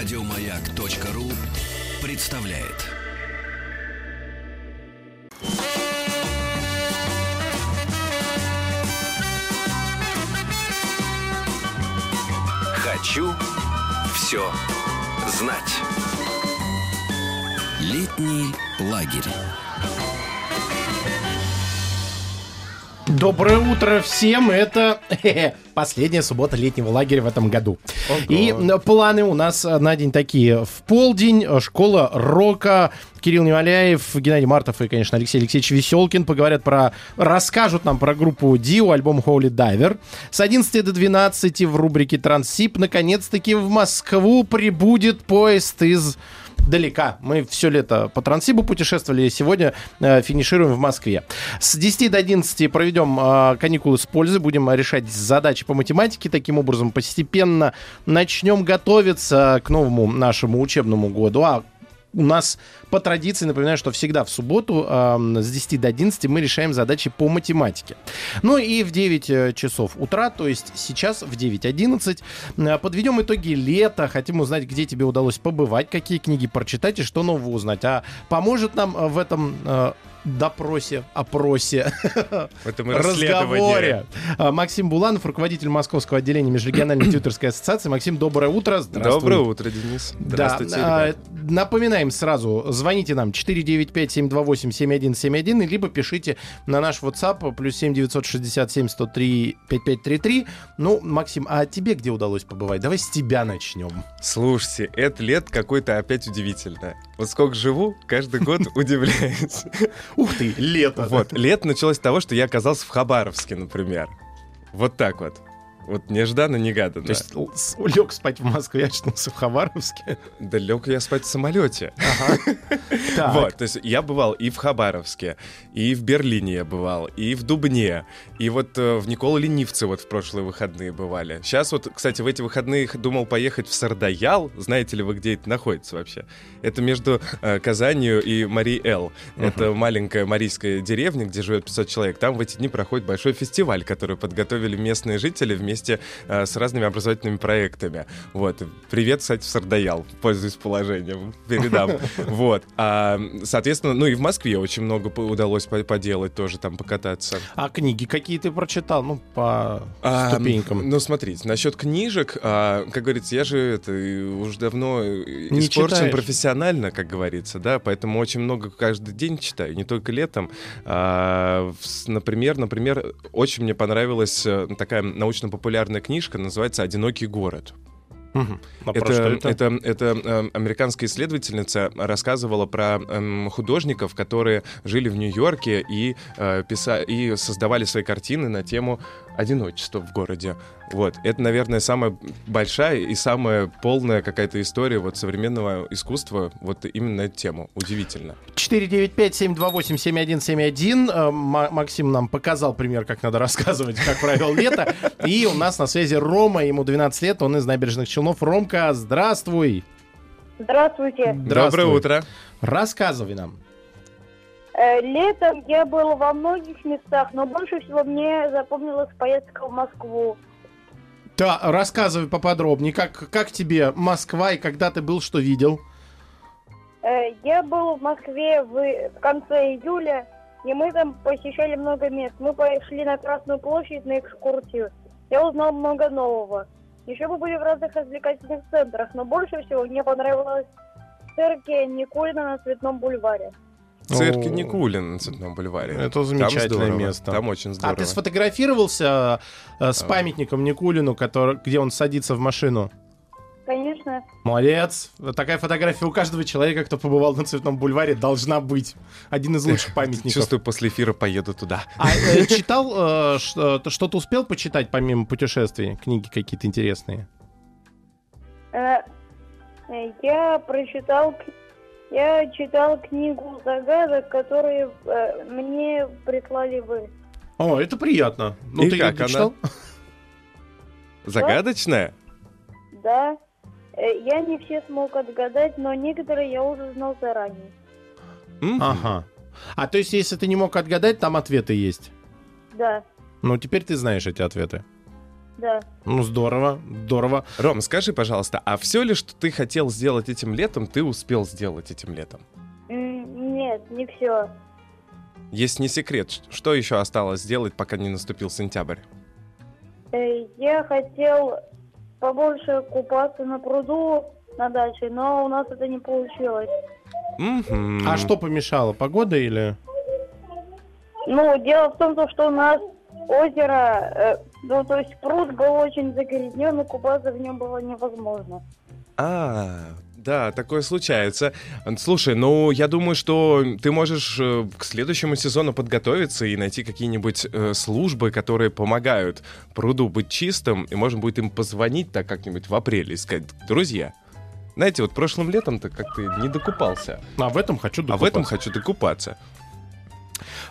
Радиомаяк.ру представляет. Хочу все знать. Летний лагерь. Доброе утро всем! Это последняя суббота летнего лагеря в этом году. И э, планы у нас э, на день такие. В полдень э, школа рока. Кирилл Неваляев, Геннадий Мартов и, конечно, Алексей Алексеевич Веселкин поговорят про... Расскажут нам про группу Dio, альбом Holy Diver. С 11 до 12 в рубрике Трансип наконец-таки в Москву прибудет поезд из далека. Мы все лето по Трансибу путешествовали, сегодня э, финишируем в Москве. С 10 до 11 проведем э, каникулы с пользой, будем решать задачи по математике. Таким образом, постепенно начнем готовиться к новому нашему учебному году. А у нас по традиции, напоминаю, что всегда в субботу э, с 10 до 11 мы решаем задачи по математике. Ну и в 9 э, часов утра, то есть сейчас в 9.11, э, подведем итоги лета. Хотим узнать, где тебе удалось побывать, какие книги прочитать и что нового узнать. А поможет нам э, в этом э, допросе, опросе, этом разговоре. А, Максим Буланов, руководитель Московского отделения Межрегиональной тьютерской ассоциации. Максим, доброе утро. Доброе утро, Денис. Да, Здравствуйте, а, ребят. напоминаем сразу, звоните нам 495-728-7171, либо пишите на наш WhatsApp плюс 7 967 103 5533. Ну, Максим, а тебе где удалось побывать? Давай с тебя начнем. Слушайте, это лет какой-то опять удивительное. Вот сколько живу, каждый год удивляюсь. Ух ты, лето. Вот, лето началось с того, что я оказался в Хабаровске, например. Вот так вот. Вот нежданно-негаданно. То есть л- лег спать в Москве, очнулся в Хабаровске. Да лег я спать в самолете. Так. Вот, то есть я бывал и в Хабаровске, и в Берлине я бывал, и в Дубне, и вот э, в Никола Ленивце вот в прошлые выходные бывали. Сейчас вот, кстати, в эти выходные думал поехать в Сардаял. Знаете ли вы, где это находится вообще? Это между э, Казанью и Мари-Эл. Это маленькая марийская деревня, где живет 500 человек. Там в эти дни проходит большой фестиваль, который подготовили местные жители вместе э, с разными образовательными проектами. Вот. Привет, кстати, в Сардаял. Пользуюсь положением. Передам. Вот. А, соответственно, ну и в Москве очень много удалось по- поделать тоже, там покататься. А книги какие ты прочитал? Ну, по А, ступенькам. Ну, смотрите, насчет книжек, а, как говорится, я же это уже давно э, Не испорчен читаешь. профессионально, как говорится, да, поэтому очень много каждый день читаю, не только летом. А, например, например, очень мне понравилась э, такая научно-популярная книжка, называется «Одинокий город». Это, это, это? это, э, американская исследовательница рассказывала про эм, художников, которые жили в Нью-Йорке и, э, писа- и создавали свои картины на тему одиночества в городе. Вот. Это, наверное, самая большая и самая полная какая-то история вот современного искусства вот именно эту тему. Удивительно. 495-728-7171. Э, Ма- Максим нам показал пример, как надо рассказывать, как провел лето. И у нас на связи Рома, ему 12 лет, он из набережных Челнов. Ромка, здравствуй. Здравствуйте. Здравствуй. Доброе утро. Рассказывай нам. Э, летом я был во многих местах, но больше всего мне запомнилась поездка в Москву. Да, рассказывай поподробнее, как, как тебе Москва и когда ты был, что видел? Э, я был в Москве в, в конце июля, и мы там посещали много мест. Мы пошли на Красную площадь на экскурсию. Я узнал много нового. Еще мы были в разных развлекательных центрах, но больше всего мне понравилось цирк Никулина на Цветном бульваре. В цирке О. Никулин на Цветном бульваре. Это Там замечательное здорово. место. Там очень здорово. А ты сфотографировался э, с А. памятником Никулину, который, где он садится в машину? Конечно. Молодец. Такая фотография у каждого человека, кто побывал на Цветном бульваре, должна быть. Один из лучших памятников. Чувствую, после эфира поеду туда. А э, читал, э, что-то успел почитать помимо путешествий? Книги какие-то интересные? Э, Я прочитал, я читал книгу загадок, которые э, мне прислали вы. О, это приятно. Ну, И ты как ты она? читал? Загадочная? Да, Э, я не все смог отгадать, но некоторые я уже знал заранее. Мгм. Ага. А то есть, если ты не мог отгадать, там ответы есть? Да, Ну, теперь ты знаешь эти ответы. Да. Ну, здорово, здорово. Ром, скажи, пожалуйста, а все ли, что ты хотел сделать этим летом, ты успел сделать этим летом? Нет, не все. Есть не секрет, что еще осталось сделать, пока не наступил сентябрь? Э, Я хотел побольше купаться на пруду на даче, но у нас это не получилось. Мгм. А что помешало, погода или... Ну, дело в том, то, что у нас озеро, э, ну, то есть пруд был очень загрязнен, и купаться в нем было невозможно. А, да, такое случается. Слушай, ну, я думаю, что ты можешь э, к следующему сезону подготовиться и найти какие-нибудь э, службы, которые помогают пруду быть чистым, и можно будет им позвонить так как-нибудь в апреле и сказать, друзья, знаете, вот прошлым летом-то как-то не докупался, А в этом хочу а в этом докупаться. хочу докупаться.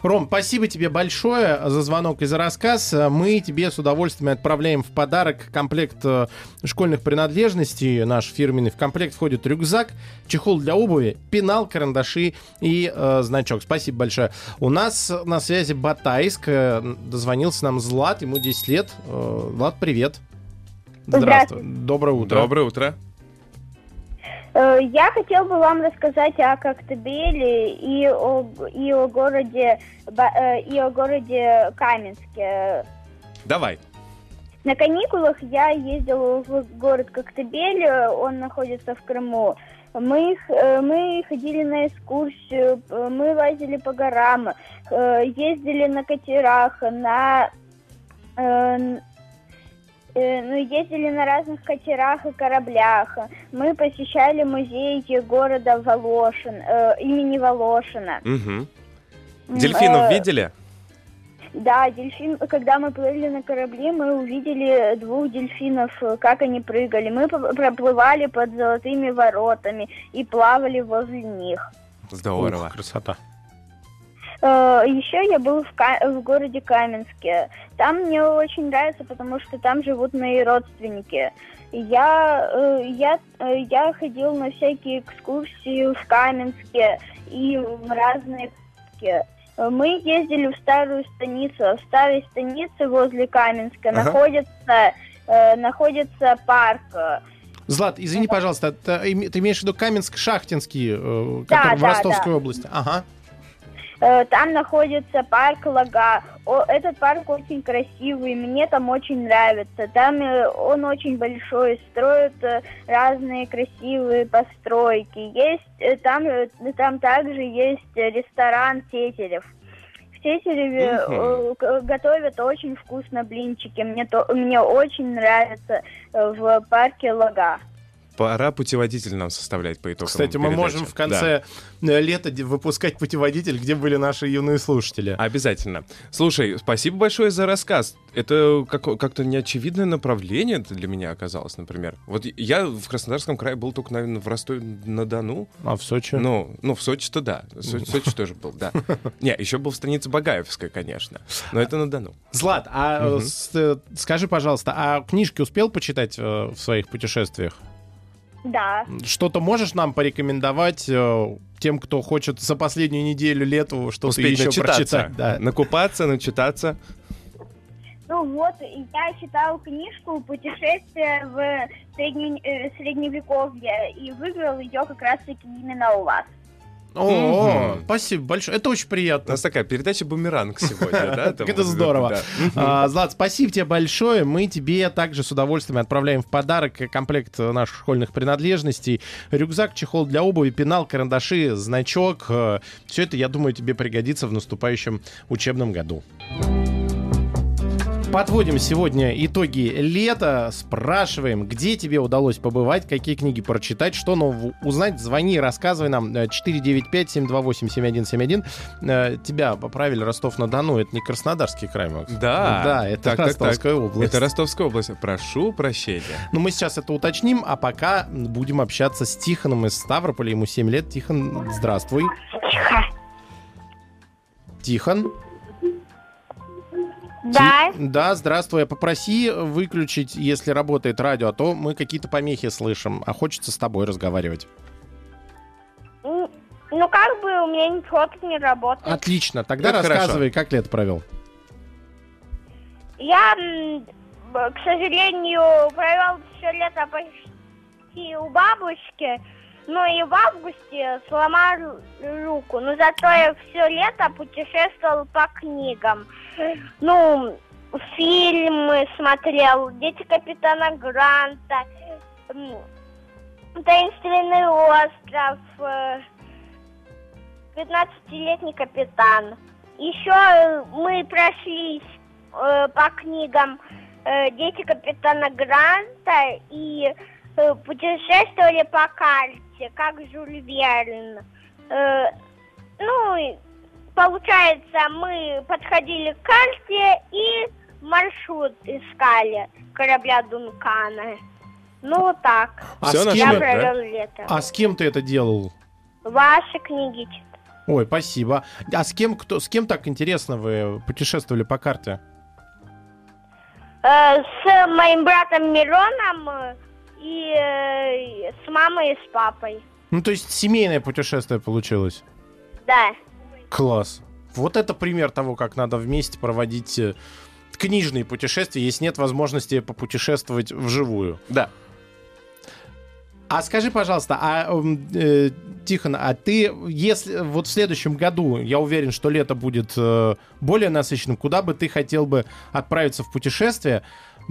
Ром, спасибо тебе большое за звонок и за рассказ. Мы тебе с удовольствием отправляем в подарок комплект э, школьных принадлежностей. Наш фирменный. В комплект входит рюкзак, чехол для обуви, пенал, карандаши и э, значок. Спасибо большое. У нас на связи Батайск. Э, Дозвонился нам Злат, ему 10 лет. Э, Влад, привет. Здравствуй. Доброе утро. Доброе утро. Э, Я хотел бы вам рассказать о Коктебеле и о, и о городе э, и о городе Каменске. Давай. На каникулах я ездила в город Коктебель, он находится в Крыму. Мы, э, мы ходили на экскурсию, мы лазили по горам, ездили на катерах, на ну, ездили на разных катерах и кораблях. Мы посещали музей города Волошин, э, имени Волошина. М, Дельфинов э, видели? Да, дельфин. Когда мы плыли на корабле, мы увидели двух дельфинов, э, как они прыгали. Мы проплывали под золотыми воротами и плавали возле них. Здорово. Ух, красота. Э, Еще я был в, Ка- в городе Каменске. Там мне очень нравится, потому что там живут мои родственники. Я, э, я, э, я ходил на всякие экскурсии в Каменске и в разные парки. Мы ездили в старую станицу. а В старой станице возле Каменска Ага. находится, э, находится парк. Злат, извини, пожалуйста, ты имеешь в виду Каменск-Шахтинский, э, Да, который в да, Ростовской да. области? Ага. Э, Там находится парк Лага. О, этот парк очень красивый, мне там очень нравится. Там э, он очень большой, строят э, разные красивые постройки. Есть там, там также есть ресторан Тетерев. В Тетереве к- готовят очень вкусно блинчики. Мне, то, мне очень нравится в парке Лага. Пора путеводитель нам составлять по итогам Кстати, мы передачи. можем в Да. конце э, лета выпускать путеводитель, где были наши юные слушатели. Обязательно. Слушай, спасибо большое за рассказ. Это как- как-то неочевидное направление для меня оказалось, например. Вот я в Краснодарском крае был только, наверное, в Ростове-на-Дону. А в Сочи? Ну, ну, в Сочи-то да. Со- Сочи тоже был, да. Не, еще был в станице Багаевской, конечно. Но это на Дону. Злат, а э, скажи, пожалуйста, а книжки успел почитать э, в своих путешествиях? Да. Что-то можешь нам порекомендовать э, тем, кто хочет за последнюю неделю лету что-то Успеть еще начитаться. прочитать? Да. Накупаться, начитаться. Ну вот, и я читал книжку «Путешествие в средне- э, Средневековье» и выиграл ее как раз-таки именно у вас. О, спасибо большое. Это очень У приятно. нас такая передача «Бумеранг» сегодня, да? Это здорово. А, Злат, спасибо тебе большое. Мы тебе также с удовольствием отправляем в подарок комплект наших школьных принадлежностей. Рюкзак, чехол для обуви, пенал, карандаши, значок. Все это, я думаю, тебе пригодится в наступающем учебном году. Подводим сегодня итоги лета. Спрашиваем, где тебе удалось побывать, какие книги прочитать, что нового узнать. Звони, рассказывай нам. Э, 495-728-7171. Э, Тебя поправили Ростов-на-Дону. Это не Краснодарский край, Макс. Да. Да, это Так, так, Ростовская так. область. Это Ростовская область. Прошу прощения. Ну, мы сейчас это уточним, а пока будем общаться с Тихоном из Ставрополя. Ему 7 лет. Тихон, здравствуй. Тихон? Да. Ти- Да, здравствуй. Попроси выключить, если работает радио, а то мы какие-то помехи слышим, а хочется с тобой разговаривать. Ну, ну, как бы у меня ничего тут не работает. Отлично. Тогда Как рассказывай, как лето провел. Я к сожалению, провел все лето почти у бабушки. Ну и в августе сломал руку. Но зато я все лето путешествовал по книгам. Ну, фильмы смотрел, «Дети капитана Гранта», «Таинственный остров», э, «15-летний капитан». Еще э, мы прошлись э, по книгам э, «Дети капитана Гранта» и э, путешествовали по карте, как Жюль Верн. Э, ну, получается, мы подходили к карте и маршрут искали корабля Дункана. Ну, вот так. А Всё с кем- Я да? провел лето. А с кем ты это делал? Ваши книги читал. Ой, спасибо. А с кем, кто, с кем так интересно вы путешествовали по карте? Э, с моим братом Мироном э, и э, с мамой и с папой. Ну, то есть семейное путешествие получилось. Да. Класс. Вот это пример того, как надо вместе проводить э, книжные путешествия, если нет возможности попутешествовать вживую. Да. А скажи, пожалуйста, а, э, Тихон, а ты, если вот в следующем году, я уверен, что лето будет э, более насыщенным, куда бы ты хотел бы отправиться в путешествие?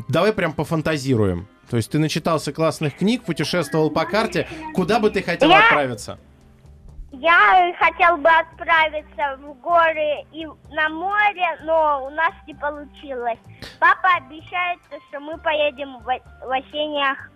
Давай прям пофантазируем. То есть ты начитался классных книг, путешествовал по карте. Куда бы ты хотел Я- отправиться? Я хотел бы отправиться в горы и на море, но у нас не получилось. Папа обещает, что мы поедем в, осенних,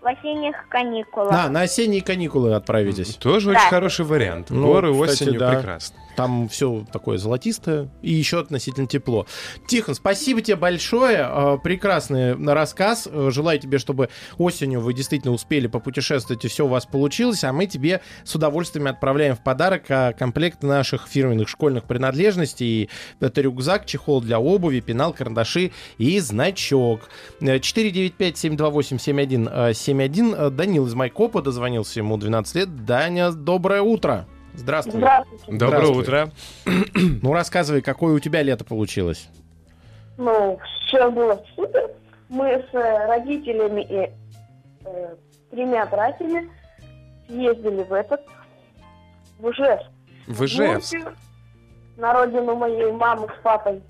в осенних каникулах. А, на осенние каникулы отправитесь. Тоже Да. очень хороший вариант. Ну, Горы кстати, осенью да. прекрасно. Там все такое золотистое и еще относительно тепло. Тихон, спасибо тебе большое. Э, Прекрасный рассказ. Э, Желаю тебе, чтобы осенью вы действительно успели попутешествовать и все у вас получилось. А мы тебе с удовольствием отправляем в подарок а, комплект наших фирменных школьных принадлежностей. Это рюкзак, чехол для обуви, пенал, карандаши и значок. Э, 495-728-7171. Э, Данил из Майкопа дозвонился, ему 12 лет. Даня, доброе утро. Здравствуй. Здравствуйте. Доброе Здравствуй. утро. Ну, рассказывай, какое у тебя лето получилось. Ну, все было супер. Мы с э, родителями и э, тремя братьями ездили в этот, в Ижевск. В Ижевск. Мурсию, На родину моей мамы с папой.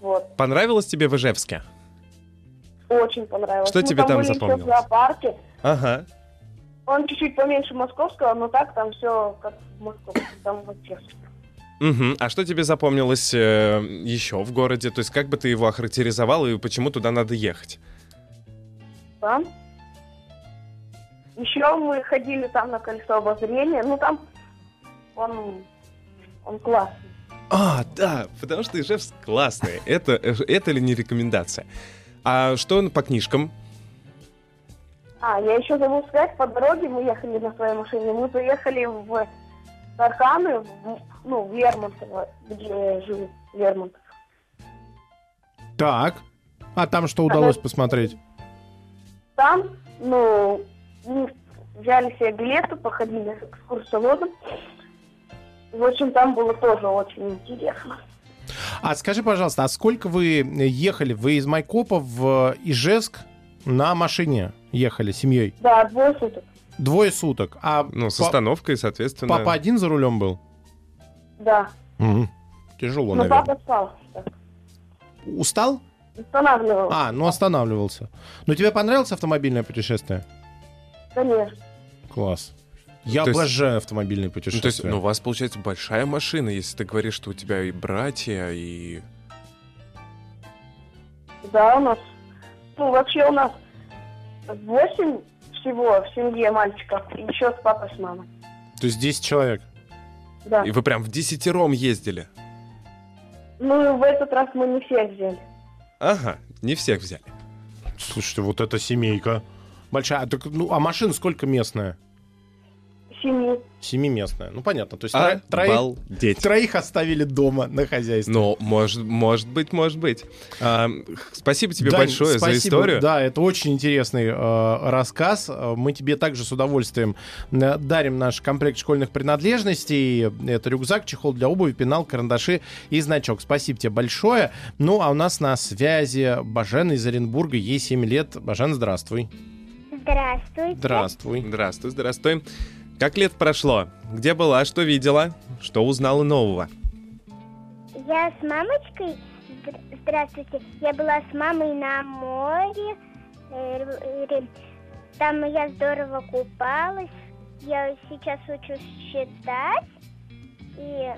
Вот. Понравилось тебе в Ижевске? Очень понравилось. Что Мы тебе там были еще запомнилось? в зоопарке. Ага. Он чуть-чуть поменьше московского, но так там все как в Москве. Там вообще. Мгм. А что тебе запомнилось э, еще в городе? То есть как бы ты его охарактеризовал и почему туда надо ехать? Там. Еще мы ходили там на колесо обозрения. Ну, там он, он классный. А, да, потому что Ижевск классный. Это, э, это ли не рекомендация? А что по книжкам? А, я еще забыл сказать, по дороге мы ехали на своей машине, мы поехали в Тарханы, в- ну, в Лермонтово, где жил Лермонтов. Так. А там что удалось посмотреть? Там, ну, мы взяли себе билеты, походили с экскурсоводом. В общем, там было тоже очень интересно. А скажи, пожалуйста, а сколько вы ехали? Вы из Майкопа в Ижевск на машине ехали семьей? Да, двое суток. Двое суток. А Ну, с остановкой, соответственно. папа один за рулем был? Да. Мгм. Тяжело, Но наверное. папа спал. так, Устал? Останавливал. А, ну останавливался. Но тебе понравилось автомобильное путешествие? Конечно. Класс. Я То есть- обожаю автомобильные Ну, то путешествия. есть, ну, у вас, получается, большая машина, если ты говоришь, что у тебя и братья, и... Да, у нас, ну, вообще у нас восемь всего в семье мальчиков, и еще с папой, с мамой. То есть 10 человек. Да. И вы прям в десятером ездили. Ну, в этот раз мы не всех взяли. Ага, не всех взяли. Слушайте, вот эта семейка. Большая. А, так, ну, а машина сколько местная? Семи. Семиместная. Ну, понятно. То есть тро- троих, троих оставили дома на хозяйстве. Ну, может, может быть, может быть. А, спасибо тебе Дань, большое за спасибо. историю. Да, это очень интересный э, рассказ. Мы тебе также с удовольствием э, дарим наш комплект школьных принадлежностей. Это рюкзак, чехол для обуви, пенал, карандаши и значок. Спасибо тебе большое. Ну, а у нас на связи Бажена из Оренбурга. Ей 7 лет. Бажен, здравствуй. Здравствуйте. Здравствуй. Здравствуй, здравствуй. Как лет прошло? Где была, что видела? Что узнала нового? Я с мамочкой. Здр- Здравствуйте. Я была с мамой на море. Э, Там я здорово купалась. Я сейчас учусь считать. И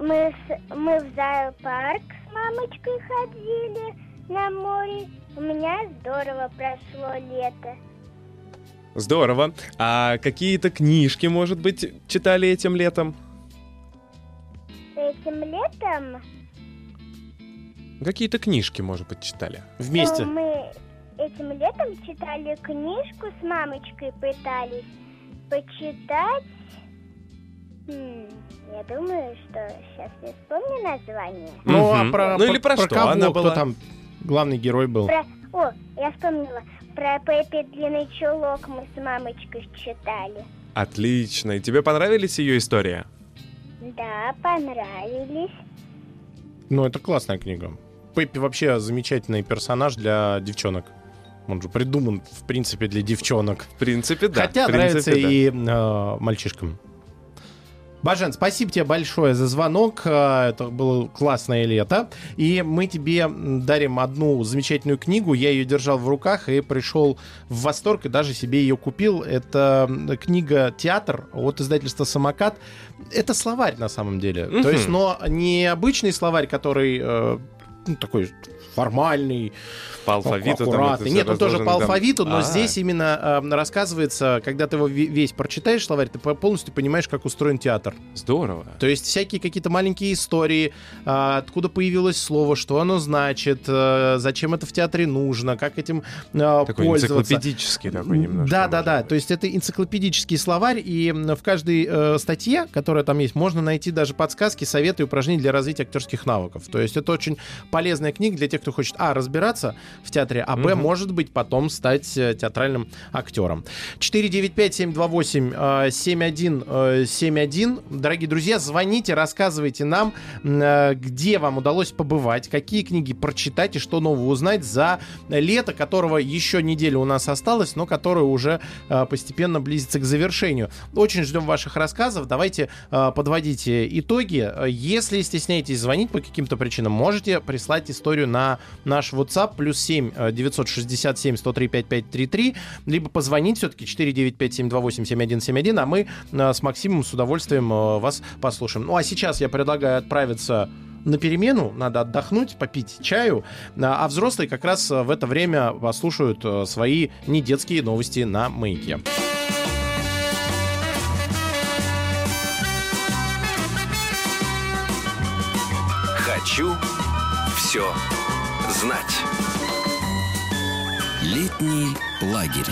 мы, с- мы в зоопарк с мамочкой ходили на море. У меня здорово прошло лето. Здорово. А какие-то книжки, может быть, читали этим летом? Этим летом Какие-то книжки, может быть, читали? Вместе. Э, Мы этим летом читали книжку с мамочкой, пытались почитать. М, Я думаю, что сейчас не вспомню название. Ну, а про, Ну, или про что кого? она Кто была? там главный герой был? Про... О, я вспомнила. Про Пеппи Длинный Чулок мы с мамочкой читали. Отлично. И тебе понравились ее истории? Да, понравились. Ну, это классная книга. Пеппи вообще замечательный персонаж для девчонок. Он же придуман, в принципе, для девчонок. В принципе, да. Хотя В принципе, нравится да. и э, мальчишкам. Бажен, спасибо тебе большое за звонок. Э, Это было классное лето. И мы тебе дарим одну замечательную книгу. Я ее держал в руках и пришел в восторг и даже себе ее купил. Это книга «Театр» от издательства «Самокат». Это словарь на самом деле. Мгм. То есть, но не обычный словарь, который э, ну, такой формальный, По алфавиту там это аккуратный. всё Нет, он тоже разложено по там. алфавиту, но А. здесь именно э, рассказывается, когда ты его ве- весь прочитаешь, словарь, ты по- полностью понимаешь, как устроен театр. Здорово. То есть всякие какие-то маленькие истории, а, откуда появилось слово, что оно значит, э, зачем это в театре нужно, как этим э, Такой пользоваться. энциклопедический такой немножко. Да, да, да. быть. То есть это энциклопедический словарь, и в каждой э, статье, которая там есть, можно найти даже подсказки, советы и упражнения для развития актерских навыков. То есть это очень полезная книга для тех, кто хочет, а, разбираться в театре, а, б, Мгм. может быть, потом стать э, театральным актером. 495-728-7171. Дорогие друзья, звоните, рассказывайте нам, э, где вам удалось побывать, какие книги прочитать и что нового узнать за лето, которого еще неделя у нас осталось, но которое уже э, постепенно близится к завершению. Очень ждем ваших рассказов. Давайте э, подводите итоги. Э, Если стесняетесь звонить по каким-то причинам, можете прислать историю на наш WhatsApp плюс 7 э, 967 103 5533, либо позвонить все-таки 495 728 7171, а мы э, с Максимом с удовольствием э, вас послушаем. Ну а сейчас я предлагаю отправиться на перемену, надо отдохнуть, попить чаю, а а взрослые как раз э, в это время послушают э, свои недетские новости на маяке. Хочу все знать. Летний лагерь.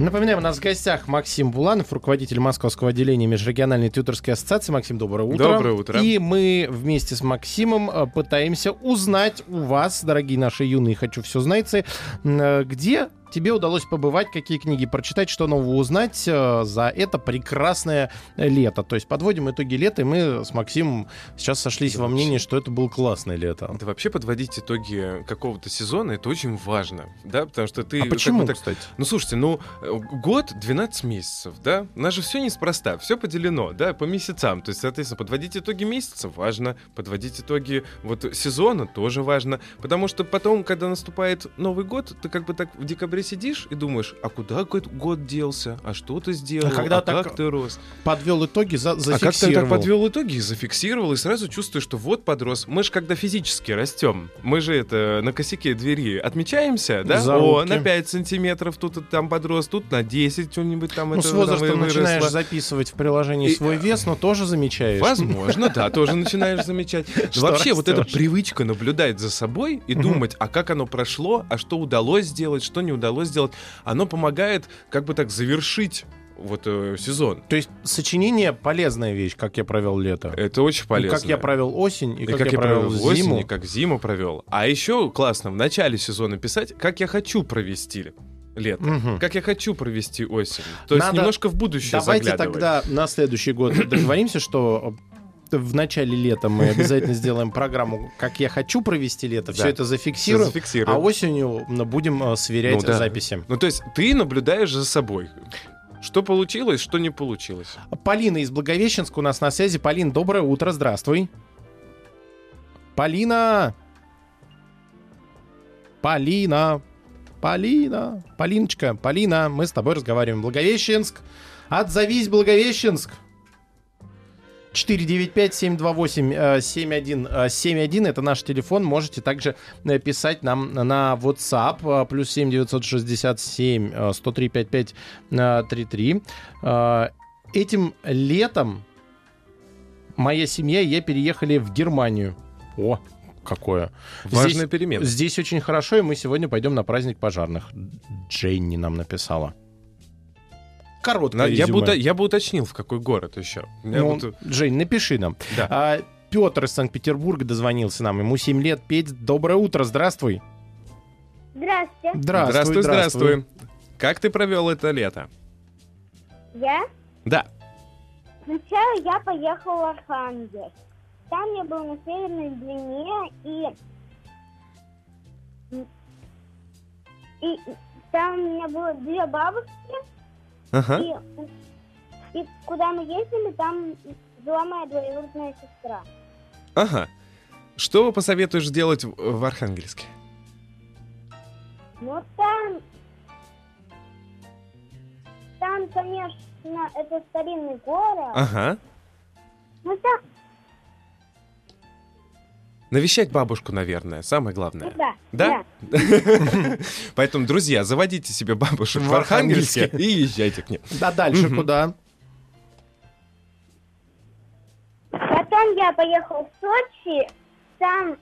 Напоминаем, у нас в гостях Максим Буланов, руководитель Московского отделения Межрегиональной тьюторской ассоциации. Максим, доброе утро. Доброе утро. И мы вместе с Максимом э, пытаемся узнать у вас, дорогие наши юные «Хочу все знайцы», э, где тебе удалось побывать, какие книги прочитать, что нового узнать э, за это прекрасное лето. То есть подводим итоги лета, и мы с Максимом сейчас сошлись Да во мнении, что это было классное лето. Да вообще подводить итоги какого-то сезона это очень важно, да, потому что ты А почему, бы так- кстати? Ну слушайте, ну э, год 12 месяцев, да, у нас же все неспроста, все поделено, да, по месяцам, то есть, соответственно, подводить итоги месяца важно, подводить итоги вот сезона тоже важно, потому что потом, когда наступает Новый год, ты как бы так в декабре январе сидишь и думаешь, а куда год, год делся, а что ты сделал, А когда так- как ты рос. Подвел итоги, за, А как ты так зафиксировал. подвел итоги и зафиксировал, и сразу чувствуешь, что вот подрос. Мы же когда физически растем, мы же это на косяке двери отмечаемся, да? О, Зарубки. на 5 сантиметров тут и там подрос, тут на 10 что-нибудь там Ну, это с там возрастом выросло. начинаешь записывать в приложении И- свой вес, но тоже замечаешь. Возможно, да, тоже начинаешь замечать. Вообще, вот эта привычка наблюдать за собой и думать, а как оно прошло, а что удалось сделать, что не удалось сделать, оно помогает как бы так завершить вот э, сезон. То есть сочинение полезная вещь, как я провел лето. Это очень И полезно. как я провел осень, и, И как, я провел осень, зиму. и как зиму провел. А еще классно в начале сезона писать, как я хочу провести лето, Мгм. как я хочу провести осень. То есть Надо- немножко в будущее Давайте заглядывать. тогда на следующий год договоримся, что в начале лета мы обязательно сделаем программу, как я хочу провести лето, все это зафиксируем, а осенью м, будем э, сверять Ну записи. Ну, то есть ты наблюдаешь за собой. Что получилось, что не получилось. Полина из Благовещенска у нас на связи. Полин, доброе утро, здравствуй. Полина! Полина! Полина! Полиночка, Полина, мы с тобой разговариваем. Благовещенск! Отзовись, Благовещенск! 495-728-7171 это наш телефон. Можете также э, писать нам на WhatsApp э, плюс 7 967 э, 103 55 э, 33. Э, Этим летом моя семья и я переехали в Германию. О, какое. Важная перемена. Здесь очень хорошо, и мы сегодня пойдем на праздник пожарных. Дженни нам написала. Короткое я, бы, резюме. ута- я бы уточнил, в какой город еще. Ну, э, Жень, напиши нам. да. А, Петр из Санкт-Петербурга дозвонился нам. Ему 7 лет. Петь, доброе утро, здравствуй. Здравствуйте. Здравствуй, здравствуй. Как ты провел это лето? Я? Да. Сначала я поехал в Архангельск. Там я был на Северной длине и... И там у меня было две бабушки, Ага. и, и куда мы ездили, там жила моя двоюродная сестра. Ага. Что посоветуешь делать в, в Архангельске? Ну там... Там, конечно, это старинный город. Ага. Ну там, Навещать бабушку, наверное, самое главное. ну да. Да? Поэтому, друзья, заводите себе бабушек В Архангельске и езжайте к ним. Да, дальше куда? Потом я поехал в Сочи. Там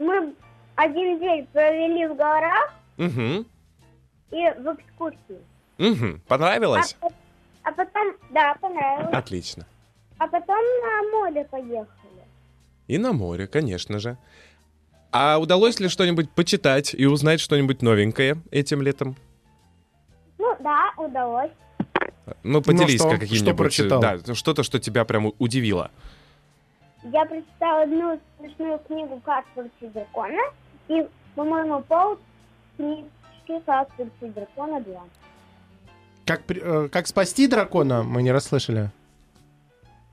мы один день провели в горах Угу. и в экскурсии. Угу. Понравилось? А, а потом, да, понравилось. Отлично. А потом на море поехали. И на море, конечно же. А удалось ли что-нибудь почитать и узнать что-нибудь новенькое этим летом? Ну да, удалось. Ну, поделись что? как каким-нибудь... Что прочитал? Да, что-то, что тебя прям удивило. Я прочитала одну смешную книгу «Как приручить дракона» и, по-моему, пол книжки «Как приручить дракона 2». Как, э, как спасти дракона? Мы не расслышали.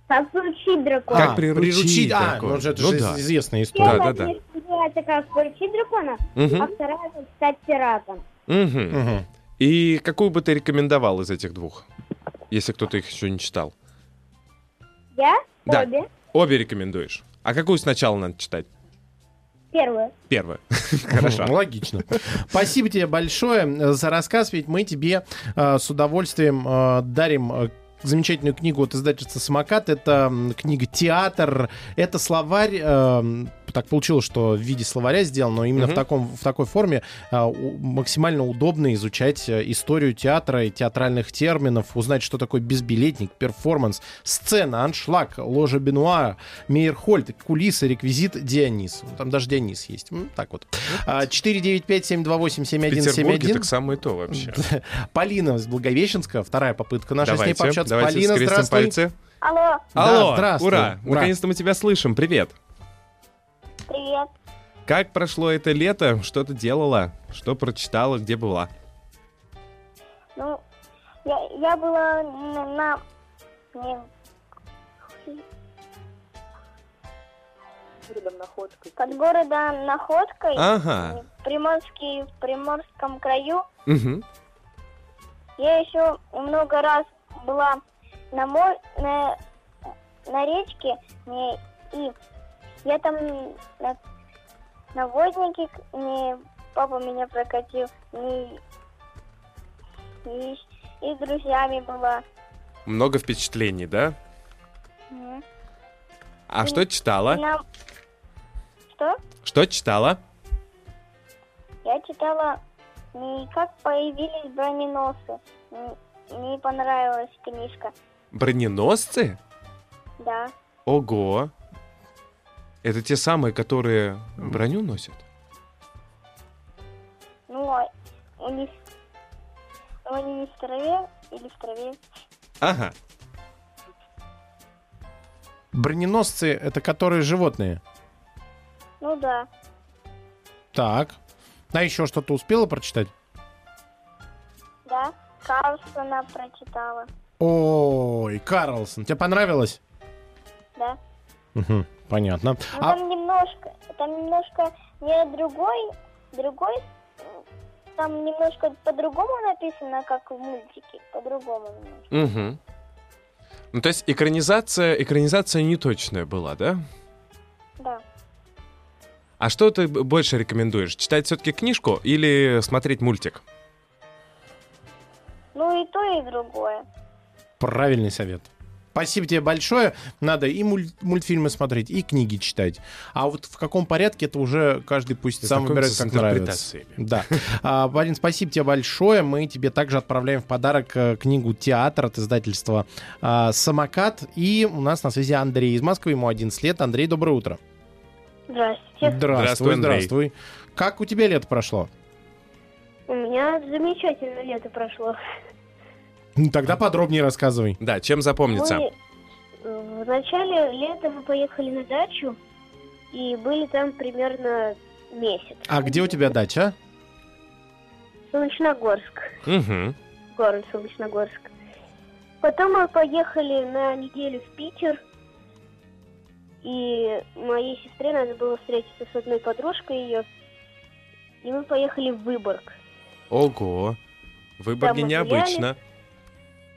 «Как приручить дракона». Как приручить А, дракона. ну это Ну же да. известная история. Да, да. книжка называется «Как приручить дракона», а Мгм. вторая «Как стать пиратом». Мгм. Мгм. И какую бы ты рекомендовал из этих двух, если кто-то их еще не читал? Я Да. обе. Обе рекомендуешь. А какую сначала надо читать? Первую. Первую. Хорошо. Ну, Логично. Спасибо тебе большое э, за рассказ, ведь мы тебе э, с удовольствием э, дарим э, замечательную книгу от издательства «Самокат». Это книга «Театр». Это словарь. э, так получилось, что в виде словаря сделан, но именно в, Мгм. таком, в такой форме у- максимально удобно изучать э, историю театра и театральных терминов, узнать, что такое безбилетник, перформанс, сцена, аншлаг, ложа Бенуа, Мейерхольд, кулисы, реквизит, Дионис. Там даже Дионис есть. М, Так вот. А, 495-728-7171. В Петербурге так самое то вообще. Полина из Благовещенска. Вторая попытка наша с ней Давайте, пообщаться. Давайте Полина, скрестим здравствуй. пальцы. Алло, Алло, здравствуй. ура, Ура. наконец-то мы тебя слышим, привет. привет. Как прошло это лето, что ты делала, что прочитала, где была? Ну, я, я была на... на- не- городом Находкой. Под городом Находкой, Ага. в, Приморский, в Приморском краю. Мгм. Я еще много раз была на, мо- на, на речке, и я там на, на воднике, не, папа меня прокатил, и, и, и с друзьями была. Много впечатлений, да? Мгм. А И- что И читала? нам- Что? Что читала? Я читала, не как появились броненосы. Мне понравилась книжка. Броненосцы? Да. Ого. Это те самые, которые броню носят? Ну, а у них... ну, они не в траве или в траве? Ага. Броненосцы — это которые животные. Ну да. Так. А еще что-то успела прочитать? Карлсона прочитала. Ой, Карлсон, тебе понравилось? Да. Мгм, понятно. Ну А, там немножко, там немножко не другой, другой, там немножко по-другому написано, как в мультике, по-другому немножко. Угу. Ну, то есть экранизация, экранизация неточная была, да? Да. А что ты больше рекомендуешь? Читать все-таки книжку или смотреть мультик? Ну и то, и другое. правильный совет. Спасибо тебе большое. Надо и муль- мультфильмы смотреть, и книги читать. А вот в каком порядке, это уже каждый пусть сам Знакомиться выбирает, как нравится. Да. А, Полин, спасибо тебе большое. Мы тебе также отправляем в подарок э, книгу «Театр» от издательства а, «Самокат». И у нас на связи Андрей из Москвы, ему 11 лет. Андрей, доброе утро. Здравствуйте. Здравствуй, Здравствуй, Андрей. здравствуй. Как у тебя лето прошло? У меня замечательное лето прошло. Ну, Тогда подробнее рассказывай. Да, чем запомнится? Мы, э, в начале лета мы поехали на дачу и были там примерно месяц. А где у тебя дача? Солнечногорск. Угу. город Солнечногорск. Потом мы поехали на неделю в Питер. И моей сестре надо было встретиться с одной подружкой ее. И мы поехали в Выборг. Ого. Выборги мы необычно.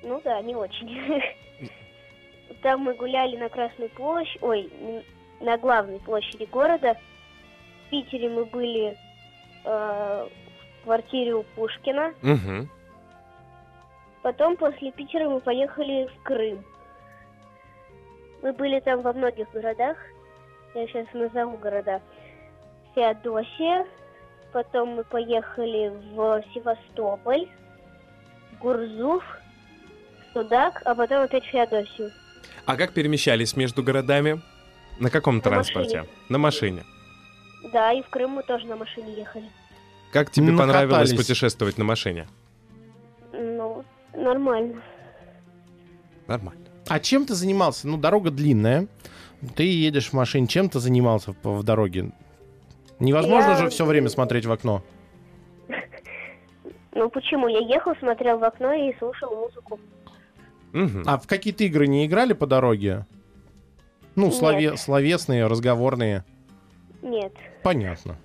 Ну да, не очень. Там мы гуляли на Красной площади, ой, на главной площади города. В Питере мы были э, в квартире у Пушкина. Угу. Потом после Питера мы поехали в Крым. Мы были там во многих городах. Я сейчас назову города. Феодосия. Потом мы поехали в Севастополь, Гурзуф, Судак, а потом опять в Феодосию. А как перемещались между городами? На каком транспорте? машине. На машине. Да, и в Крым мы тоже на машине ехали. Как тебе Ну, понравилось путешествовать на машине? Ну, нормально. Нормально. А чем ты занимался? Ну, дорога длинная. Ты едешь в машине. Чем ты занимался в, в дороге? Невозможно Я- же все время смотреть в окно. Ну почему? Я ехал, смотрел в окно и слушал музыку. А в какие-то игры не играли по дороге? Ну, слове- словесные, разговорные. Нет. Понятно.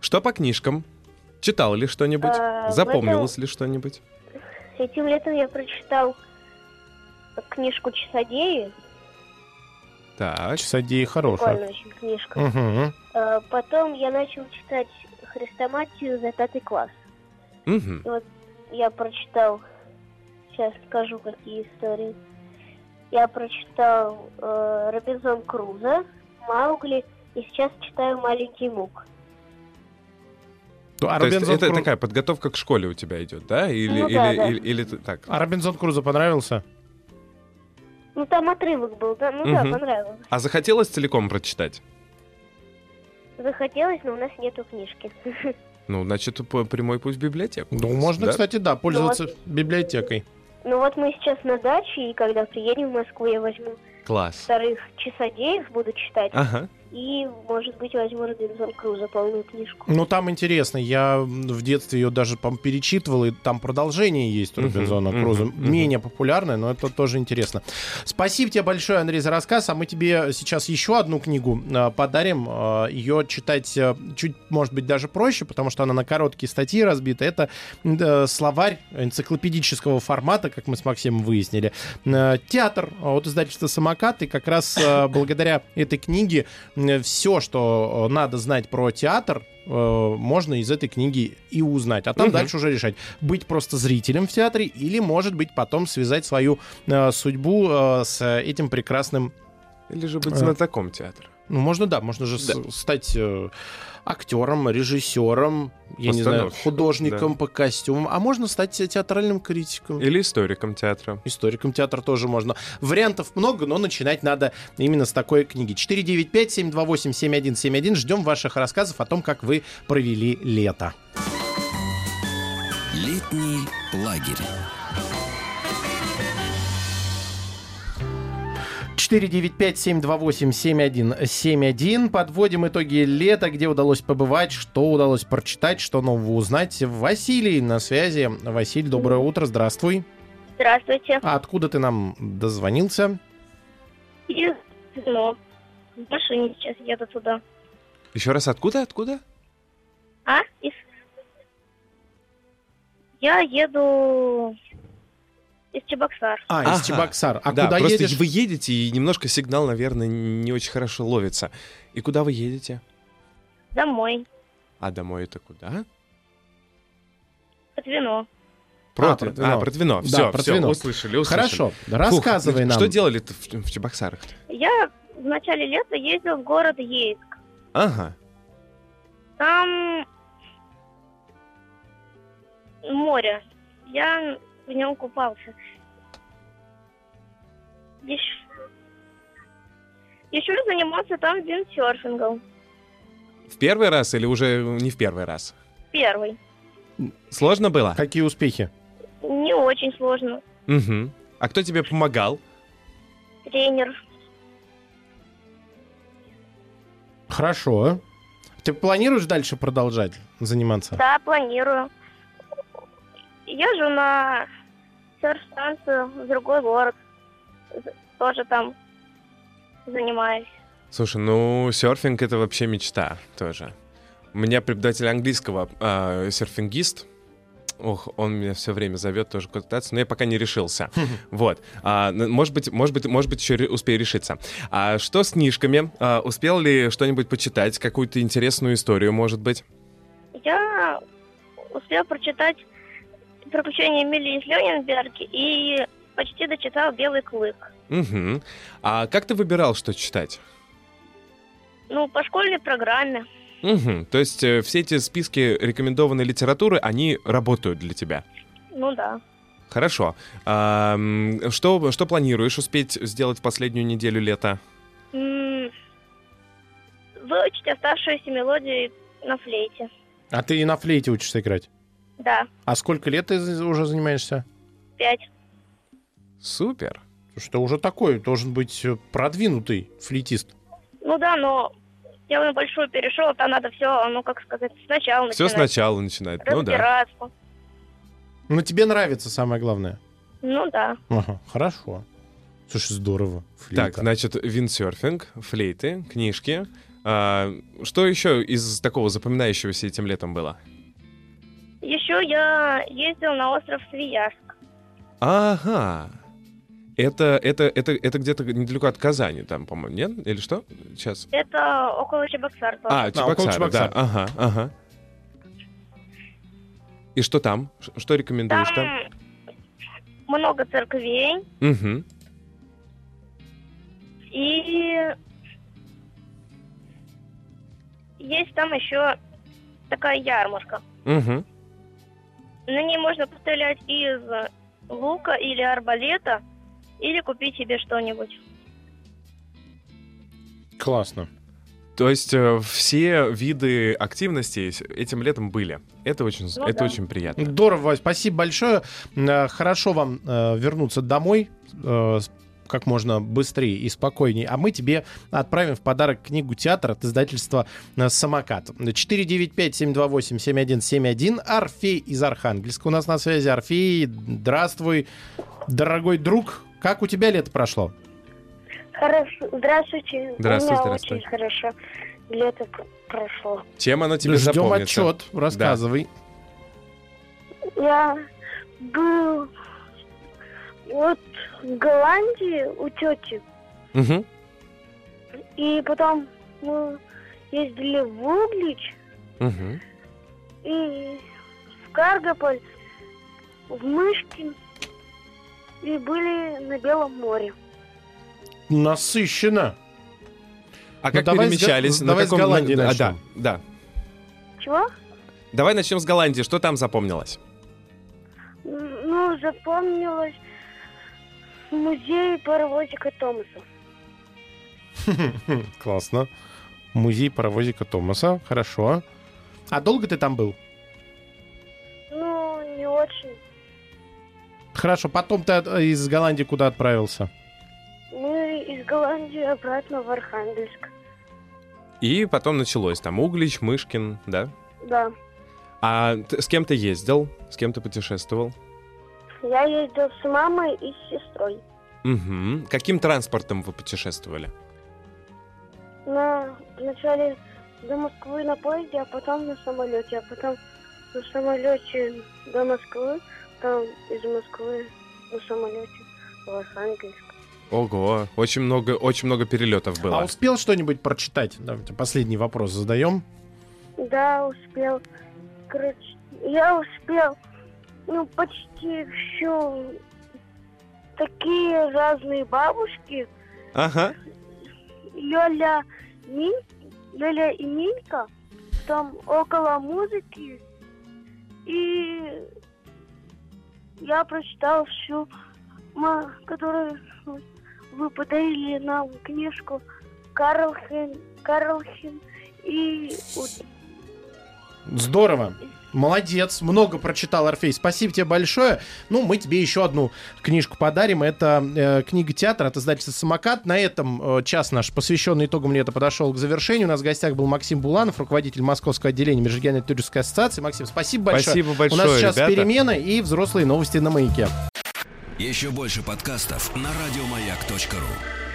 Что по книжкам? Читал ли что-нибудь? А, Запомнилось ли что-нибудь? Этим летом я прочитал книжку «Часодеи». Так. Часодеи хорошая. Прикольная очень книжка. Угу. Э, Потом я начал читать «Хрестоматию» за пятый класс. Мгм. Я прочитал, сейчас скажу, какие истории. Я прочитал э, «Робинзон Крузо», «Маугли» и сейчас читаю «Маленький Мук». А То есть это Кру- такая подготовка к школе у тебя идет, да? Или, Ну или, да, да. или, или так? а Робинзон Крузо понравился? Ну, там отрывок был, да? Ну да, Мгм. понравилось. А захотелось целиком прочитать? Захотелось, но у нас нету книжки. Ну, значит, прямой путь в библиотеку. Ну, можно, Да? кстати, да, пользоваться библиотекой. Ну вот мы сейчас на даче, и когда приедем в Москву, я возьму Класс. вторых часодеев, буду читать. Ага. И, может быть, возьму Робинзон Крузо полную книжку. Ну, там интересно. Я в детстве ее даже перечитывал, и там продолжение есть у Робинзона Круза. Менее популярное, но это тоже интересно. Спасибо тебе большое, Андрей, за рассказ. А мы тебе сейчас еще одну книгу э, подарим. Э, ее читать э, чуть, может быть, даже проще, потому что она на короткие статьи разбита. Это словарь энциклопедического формата, как мы с Максимом выяснили. Театр от издательства «Самокат». И как раз благодаря этой книге все, что э, надо знать про театр, э, можно из этой книги и узнать. А там Мгм. дальше уже решать, быть просто зрителем в театре или, может быть, потом связать свою э, судьбу э, с этим прекрасным... Или же быть знатоком театра. Ну, можно, да, можно же с- Да. стать э, актером, режиссером, я не знаю, художником по костюмам, а можно стать театральным критиком. Или историком театра. Историком театра тоже можно. Вариантов много, но начинать надо именно с такой книги. 495-728-7171. Ждем ваших рассказов о том, как вы провели лето. Летний лагерь. 495-728-7171. Подводим итоги лета, где удалось побывать, что удалось прочитать, что нового узнать. Василий на связи. Василий, доброе утро, здравствуй. Здравствуйте. А откуда ты нам дозвонился? Из ну, в машине сейчас еду туда. Еще раз, откуда, откуда? А? Из... Я еду из Чебоксар. А, из Ага. Чебоксар. А да, куда просто едешь? вы едете, и немножко сигнал, наверное, не очень хорошо ловится. И куда вы едете? Домой. А домой это куда? Под вино. А, Протвино. Протвино. А, Протвино. Да, Все, Протвино. все, услышали, услышали. Хорошо, Фух, рассказывай ну, нам. Что делали-то в, в Чебоксарах? Я в начале лета ездил в город Ейск. Ага. Там море. Я в нем купался. Еще, еще занимался там виндсерфингом. В первый раз или уже не в первый раз? Первый. Сложно было? Какие успехи? Не очень сложно. Угу. А кто тебе помогал? Тренер. Хорошо. Ты планируешь дальше продолжать заниматься? Да, планирую. Езжу на серф-станцию в другой город. Тоже там занимаюсь. Слушай, ну, серфинг это вообще мечта тоже. У меня преподаватель английского а, серфингист. Ох, он меня все время зовет тоже кататься, но я пока не решился. Вот. А, н- может быть, может быть, может быть, еще успею решиться. А что с книжками? А, успел ли что-нибудь почитать? Какую-то интересную историю, может быть? Я успел прочитать «Приключения Эмилии из Лёнинберге» и почти дочитал «Белый клык». Угу. А как ты выбирал, что читать? Ну, по школьной программе. Угу. То есть э, все эти списки рекомендованной литературы, они работают для тебя? Ну да. Хорошо. А, что, что планируешь успеть сделать в последнюю неделю лета? Выучить оставшиеся мелодии на флейте. А ты и на флейте учишься играть? Да, А сколько лет ты уже занимаешься? пять. Супер. Ты уже такой, должен быть э, продвинутый флейтист. Ну да, но я на большую перешел, там надо все, ну как сказать, сначала Все начинать. сначала начинать. Ну да. Но тебе нравится самое главное. Ну да. Ага, хорошо. Слушай, здорово. Флейта. Так, значит, виндсерфинг, флейты, книжки. А, что еще из такого запоминающегося этим летом было? Еще я ездил на остров Свияжск. Ага. Это, это, это, это где-то недалеко от Казани, там, по-моему, нет? Или что? Сейчас. Это около Чебоксар. А, около Чебоксары, Чебоксар. да. Ага, ага. И что там? Что рекомендуешь там? там много церквей Угу. и есть там еще такая ярмарка. Угу. На ней можно пострелять из лука или арбалета, или купить себе что-нибудь. Классно. То есть э, все виды активностей этим летом были. Это очень, Ну это да. очень приятно. Здорово, Вась, спасибо большое. Э, Хорошо вам э, вернуться домой. Э, как можно быстрее и спокойнее. А мы тебе отправим в подарок книгу театра от издательства э, «Самокат». 495-728-7171. Орфей из Архангельска у нас на связи. Орфей, здравствуй, дорогой друг. Как у тебя лето прошло? Хорошо. Здравствуйте. Здравствуй, У меня здравствуй. очень хорошо лето пр- прошло. Чем оно тебе Ждем запомнится? отчет. Рассказывай. Я был вот в Голландии у тети. Мгм. И потом мы ездили в Углич Мгм. и в Каргополь, в Мышкин и были на Белом море. Насыщенно. А Ну, как давай с Го- перемещались? На давай с каком- Голландии на- а, начнем. Да, да. Чего? Давай начнем с Голландии. Что там запомнилось? Ну, запомнилось музей паровозика Томаса. Классно. Музей паровозика Томаса. Хорошо. А долго ты там был? Ну, не очень. Хорошо. Потом ты из Голландии куда отправился? Мы из Голландии обратно в Архангельск. И потом началось там Углич, Мышкин, да? Да. А ты- с кем ты ездил? С кем ты путешествовал? Я ездил с мамой и с сестрой. Угу. Каким транспортом вы путешествовали? На, вначале до Москвы на поезде, а потом на самолете. А потом на самолете до Москвы, там из Москвы на самолете в Архангельск. Ого, очень много, очень много перелетов было. А успел что-нибудь прочитать? Давайте последний вопрос задаем. Да, успел. Короче, я успел, ну, почти все. Такие разные бабушки. Ага. Лёля, Мин, Лёля и Минька. Там около музыки. И я прочитал всю, ма- которую вы подарили нам книжку Карлхен, Карлхен и Здорово. Молодец, много прочитал Орфей. Спасибо тебе большое. Ну, мы тебе еще одну книжку подарим. Это э, книга театра от издательства «Самокат». На этом э, час наш, посвященный итогам лета, подошел к завершению. У нас в гостях был Максим Буланов, руководитель Московского отделения Межрегиональной туристической ассоциации. Максим, спасибо большое. Спасибо большое, У нас сейчас ребята. перемены и взрослые новости на маяке. Еще больше подкастов на радиомаяк.ру.